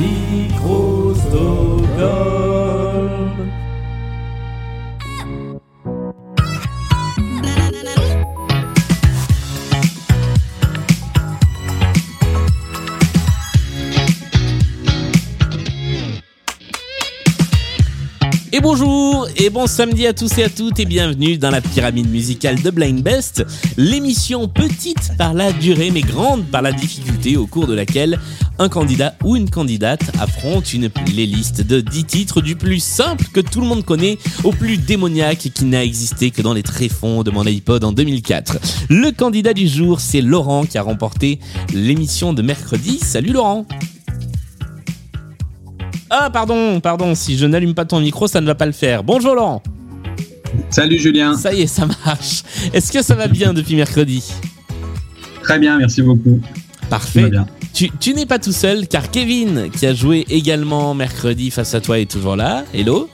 Microsoft. Bonjour et bon samedi à tous et à toutes et bienvenue dans la pyramide musicale de Blind Best, l'émission petite par la durée mais grande par la difficulté au cours de laquelle un candidat ou une candidate affronte une playlist de 10 titres du plus simple que tout le monde connaît au plus démoniaque qui n'a existé que dans les tréfonds de mon iPod en 2004. Le candidat du jour c'est Laurent qui a remporté l'émission de mercredi. Salut Laurent ah, pardon, pardon, si je n'allume pas ton micro, ça ne va pas le faire. Bonjour Laurent. Salut Julien. Ça y est, ça marche. Est-ce que ça va bien depuis mercredi? Très bien, merci beaucoup. Parfait. Bien. Tu, tu n'es pas tout seul car Kevin, qui a joué également mercredi face à toi, est toujours là. Hello?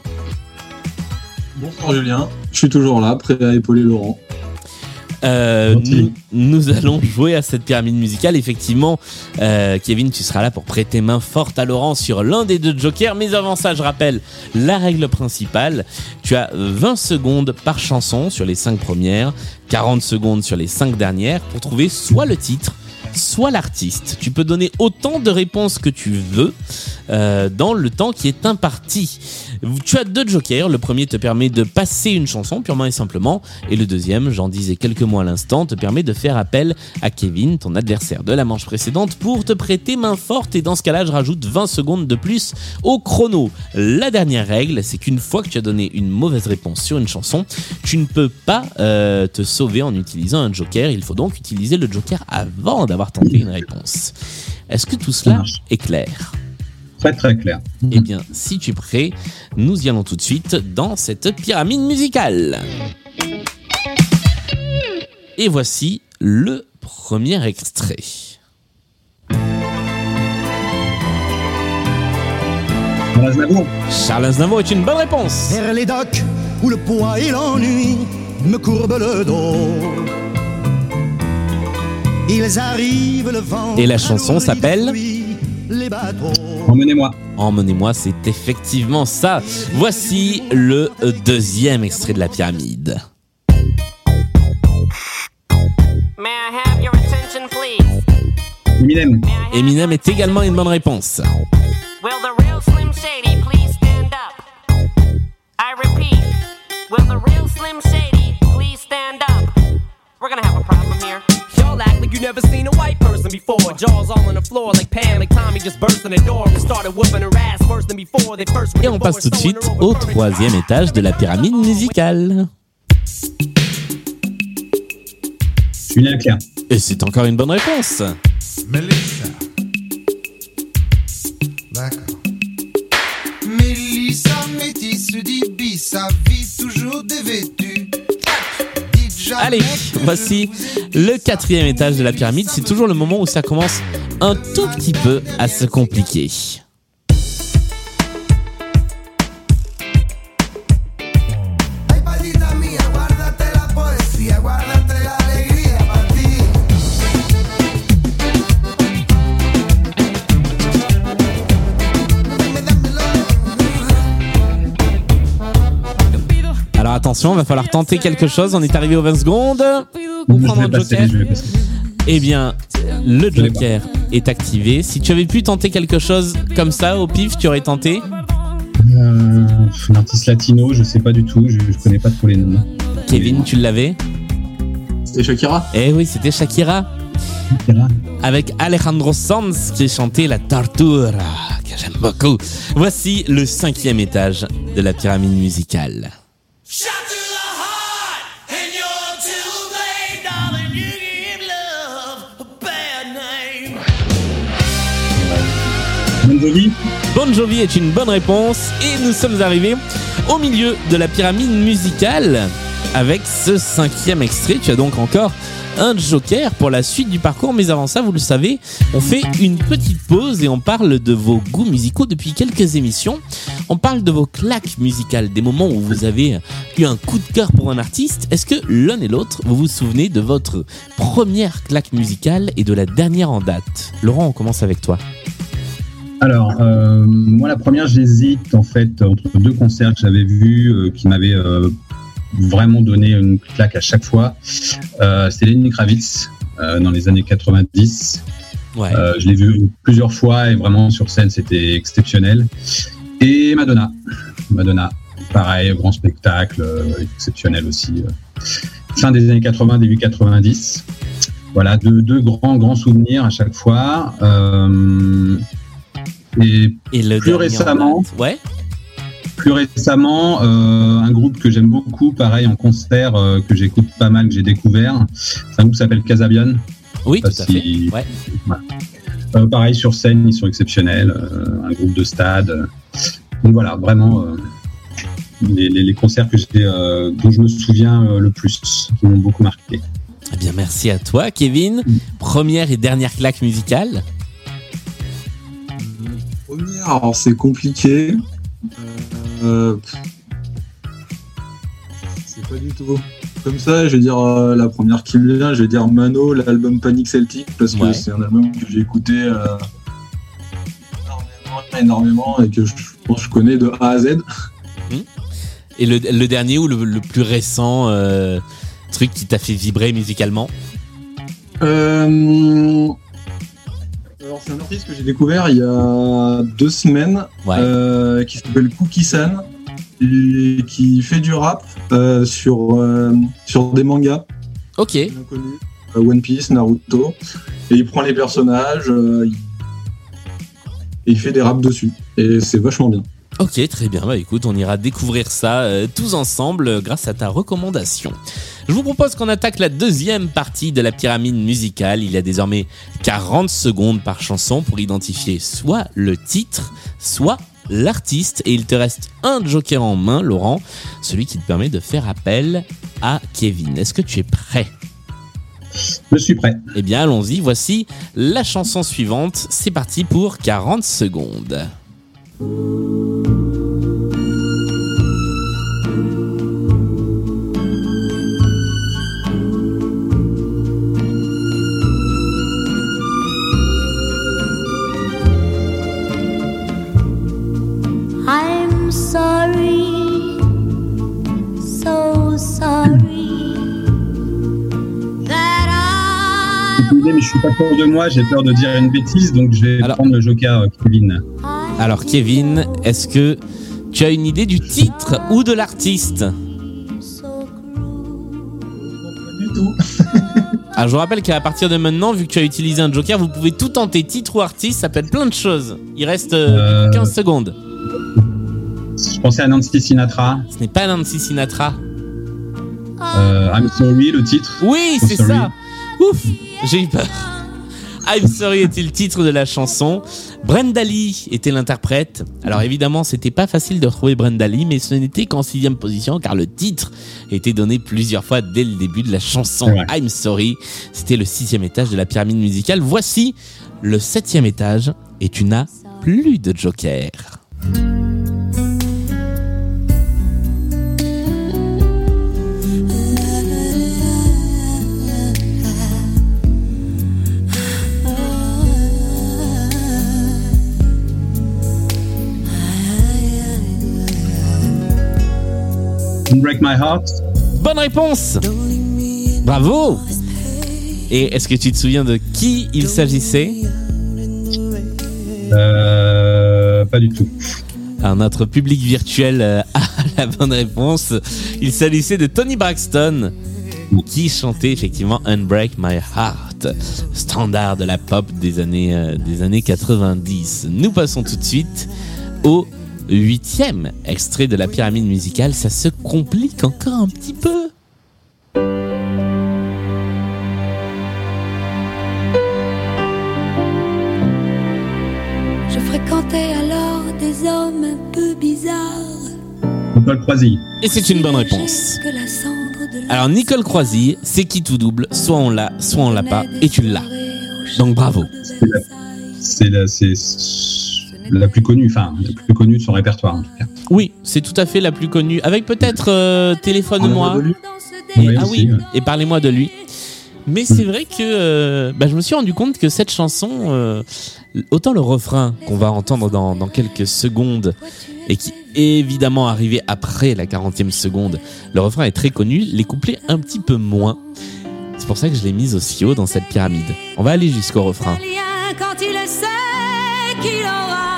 Bonsoir Julien. Je suis toujours là, prêt à épauler Laurent. Euh, nous, nous, allons jouer à cette pyramide musicale. Effectivement, euh, Kevin, tu seras là pour prêter main forte à Laurent sur l'un des deux jokers. Mais avant ça, je rappelle la règle principale. Tu as 20 secondes par chanson sur les 5 premières, 40 secondes sur les 5 dernières pour trouver soit le titre, soit l'artiste. Tu peux donner autant de réponses que tu veux euh, dans le temps qui est imparti. Tu as deux jokers. Le premier te permet de passer une chanson purement et simplement. Et le deuxième, j'en disais quelques mots à l'instant, te permet de faire appel à Kevin, ton adversaire de la manche précédente, pour te prêter main forte. Et dans ce cas-là, je rajoute 20 secondes de plus au chrono. La dernière règle, c'est qu'une fois que tu as donné une mauvaise réponse sur une chanson, tu ne peux pas euh, te sauver en utilisant un joker. Il faut donc utiliser le joker avant d'avoir tenté une réponse. Est-ce que tout cela est clair? Très très clair. Eh bien, si tu es prêt, nous y allons tout de suite dans cette pyramide musicale. Et voici le premier extrait. Charles Aznavour. Charles Aznavour est une bonne réponse. Vers les docks où le poids et l'ennui me courbent le dos. Ils arrivent le vent. Et la chanson s'appelle Les bateaux. Emmenez-moi. Emmenez-moi, c'est effectivement ça. Voici le deuxième extrait de la pyramide. May I have your attention, please? Eminem. Eminem est également une bonne réponse. Will the real Slim Shady please stand up? I repeat, will the real Slim Shady please stand up? We're gonna have a problem here. Y'all act like you never seen a white person before. Jaws all on the floor like Pam, like Tommy just burst in the door and started whooping her ass worse than before. They first were Et on passe tout de suite au troisième étage de la pyramide musicale. Julien Clerc. Et c'est encore une bonne réponse. Melissa. D'accord. Mélissa, métisse d'Ibis, sa vie toujours dévêtue. Allez, voici le quatrième étage de la pyramide. C'est toujours le moment où ça commence un tout petit peu à se compliquer. Attention, va falloir tenter quelque chose. On est arrivé aux 20 secondes. Pour prendre un joker. Eh bien, le joker est activé. Si tu avais pu tenter quelque chose comme ça au pif, tu aurais tenté. Euh, un artiste latino, je sais pas du tout, je, je connais pas trop les noms. Kevin, tu l'avais C'était Shakira Eh oui, c'était Shakira. avec Alejandro Sanz qui chantait La Tortura, que j'aime beaucoup. Voici le cinquième étage de la pyramide musicale. Bon Jovi. Bon est une bonne réponse et nous sommes arrivés au milieu de la pyramide musicale avec ce cinquième extrait. Tu as donc encore un joker pour la suite du parcours, mais avant ça, vous le savez, on fait une petite pause et on parle de vos goûts musicaux depuis quelques émissions. On parle de vos claques musicales, des moments où vous avez eu un coup de cœur pour un artiste. Est-ce que l'un et l'autre, vous vous souvenez de votre première claque musicale et de la dernière en date? Laurent, on commence avec toi. Alors, euh, moi, la première, j'hésite en fait entre deux concerts que j'avais vus euh, qui m'avaient euh, vraiment donné une claque à chaque fois. Euh, C'était Lenny Kravitz euh, dans les années 90. Ouais. Euh, je l'ai vu plusieurs fois et vraiment sur scène, c'était exceptionnel. Et Madonna. Madonna, pareil, grand spectacle, euh, exceptionnel aussi. Fin des années 80, début 90. Voilà, deux, deux grands, grands souvenirs à chaque fois. Et Et le plus récemment- date Ouais. plus récemment, euh, un groupe que j'aime beaucoup, pareil en concert, euh, que j'écoute pas mal, que j'ai découvert. C'est un groupe qui s'appelle Casabian. Oui, tout à fait. si- Ouais. Euh, pareil sur scène, ils sont exceptionnels. un groupe de stade. Donc voilà, vraiment les, les- les concerts que dont je me souviens le plus, qui m'ont beaucoup marqué. Eh bien, merci à toi, Kevin. Première et dernière claque musicale. Première, alors c'est compliqué. Euh, c'est pas du tout. Comme ça, je vais dire euh, la première qui me vient, je vais dire Mano, l'album Panic Celtic, parce que Ouais. c'est un album que j'ai écouté euh, énormément, énormément et que je pense que je connais de A à Z. Et le, le dernier ou le, le plus récent truc qui t'a fait vibrer musicalement? Euh, Alors, c'est un artiste que j'ai découvert il y a deux semaines Ouais. euh, qui s'appelle Cookie San et qui fait du rap euh, sur, euh, sur des mangas ok. bien connus, euh, One Piece, Naruto, et il prend les personnages il- et il fait des raps dessus. Et c'est vachement bien. Ok, très bien. Bah écoute, on ira découvrir ça tous ensemble grâce à ta recommandation. Je vous propose qu'on attaque la deuxième partie de la pyramide musicale. Il y a désormais 40 secondes par chanson pour identifier soit le titre, soit l'artiste. Et il te reste un joker en main, Laurent, celui qui te permet de faire appel à Kevin. Est-ce que tu es prêt? Je suis prêt. Eh bien, allons-y. Voici la chanson suivante. C'est parti pour 40 secondes. Désolé, mais je suis pas sûr de moi, j'ai peur de dire une bêtise, donc je vais Alors- prendre le joker euh, Kevin. Alors Kevin, est-ce que tu as une idée du titre ou de l'artiste? Du tout. Alors je vous rappelle qu'à partir de maintenant, vu que tu as utilisé un joker, vous pouvez tout tenter, titre ou artiste, ça peut être plein de choses. Il reste euh, Euh. 15 secondes. Je pensais à Nancy Sinatra. Ce n'est pas Nancy Sinatra. Euh, I'm sorry, le titre. Oui, I'm c'est sorry. ça. Ouf, j'ai eu peur. I'm Sorry était le titre de la chanson. Brenda Lee était l'interprète. Alors évidemment, c'était pas facile de retrouver Brenda Lee, mais ce n'était qu'en sixième position car le titre était donné plusieurs fois dès le début de la chanson. Ouais. I'm Sorry, c'était le sixième étage de la pyramide musicale. Voici le septième étage et tu n'as plus de joker. Don't Break My Heart. Bonne réponse Bravo Et est-ce que tu te souviens de qui il s'agissait? Euh, pas du tout. Alors, notre public virtuel euh, a la bonne réponse. Il s'agissait de Tony Braxton qui chantait effectivement Unbreak My Heart, standard de la pop des années, euh, des années 90. Nous passons tout de suite au huitième extrait de la pyramide musicale. Ça se complique encore un petit peu. Je fréquentais alors des hommes un peu bizarres. Nicole Croisy. Et c'est une bonne réponse. Alors Nicole Croisy, c'est qui tout double, soit on l'a, soit on l'a pas, et tu l'as. Donc bravo. C'est la, c'est la plus connue, enfin, la plus connue de son répertoire en tout cas. Oui, c'est tout à fait la plus connue. Avec peut-être euh, Téléphone-moi. Oui, ah aussi, oui, ouais. et parlez-moi de lui. Mais c'est vrai que euh, bah, je me suis rendu compte que cette chanson, euh, autant le refrain qu'on va entendre dans, dans quelques secondes et qui évidemment arrivé après la 40e seconde, le refrain est très connu, les couplets un petit peu moins. C'est pour ça que je l'ai mise aussi haut dans cette pyramide. On va aller jusqu'au refrain. Quand il sait qu'il aura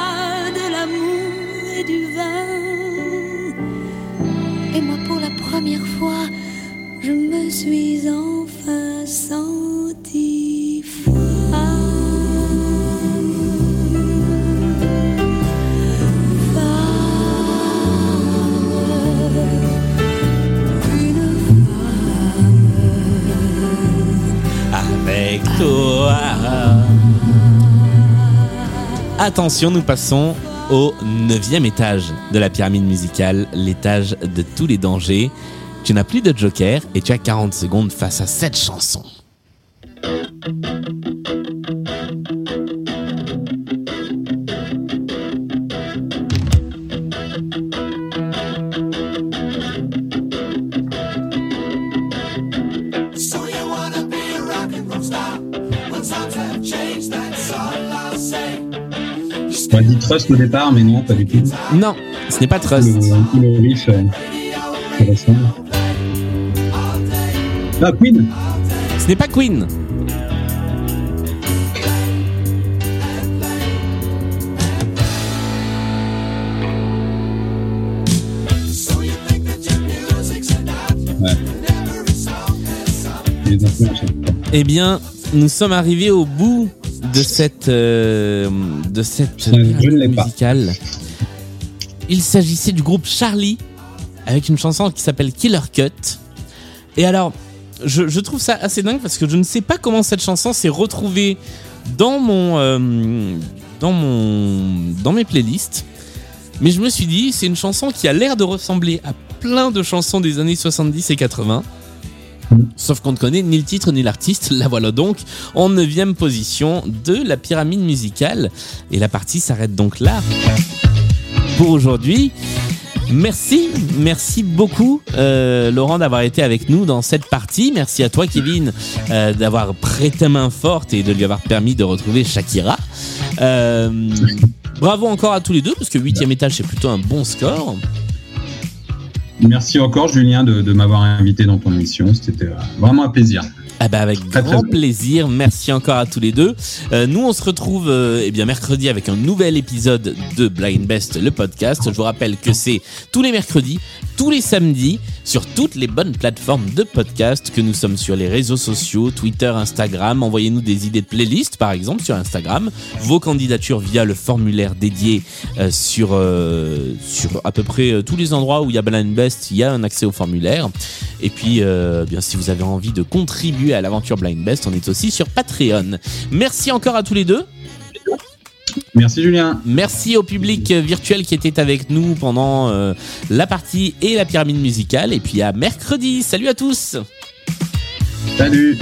Attention, nous passons au neuvième étage de la pyramide musicale, l'étage de tous les dangers. Tu n'as plus de joker et tu as 40 secondes face à cette chanson. On a dit Trust au départ, mais non, pas du tout. Non, ce n'est pas Trust. Le, le riff euh. Ah, Queen Ce n'est pas Queen. Ouais. Eh bien, nous sommes arrivés au bout de cette euh, de cette musicale. Il s'agissait du groupe Charlie avec une chanson qui s'appelle Killer Cut. Et alors, je, trouve ça assez dingue parce que je ne sais pas comment cette chanson s'est retrouvée dans mon euh, dans mon dans mes playlists. Mais je me suis dit, c'est une chanson qui a l'air de ressembler à plein de chansons des années 70 et 80. Sauf qu'on ne connaît ni le titre ni l'artiste. La voilà donc en neuvième position de la pyramide musicale. Et la partie s'arrête donc là pour aujourd'hui. Merci, merci beaucoup euh, Laurent d'avoir été avec nous dans cette partie. Merci à toi Kevin euh, d'avoir prêté main forte et de lui avoir permis de retrouver Shakira. Euh, bravo encore à tous les deux parce que huitième étage c'est plutôt un bon score. Merci encore, Julien, de, de m'avoir invité dans ton émission. C'était vraiment un plaisir. Ah bah avec grand plaisir. Merci encore à tous les deux. Euh, nous, on se retrouve euh, eh bien mercredi avec un nouvel épisode de Blind Best, le podcast. Je vous rappelle que c'est tous les mercredis, tous les samedis, sur toutes les bonnes plateformes de podcast, que nous sommes sur les réseaux sociaux, Twitter, Instagram. Envoyez-nous des idées de playlist, par exemple, sur Instagram. Vos candidatures via le formulaire dédié euh, sur, euh, sur à peu près euh, tous les endroits où il y a Blind Best, il y a un accès au formulaire. Et puis, euh, bien, si vous avez envie de contribuer à l'aventure Blind Best, on est aussi sur Patreon. Merci encore à tous les deux. Merci, Julien. Merci au public virtuel qui était avec nous pendant euh, la partie et la pyramide musicale. Et puis à mercredi. Salut à tous. Salut.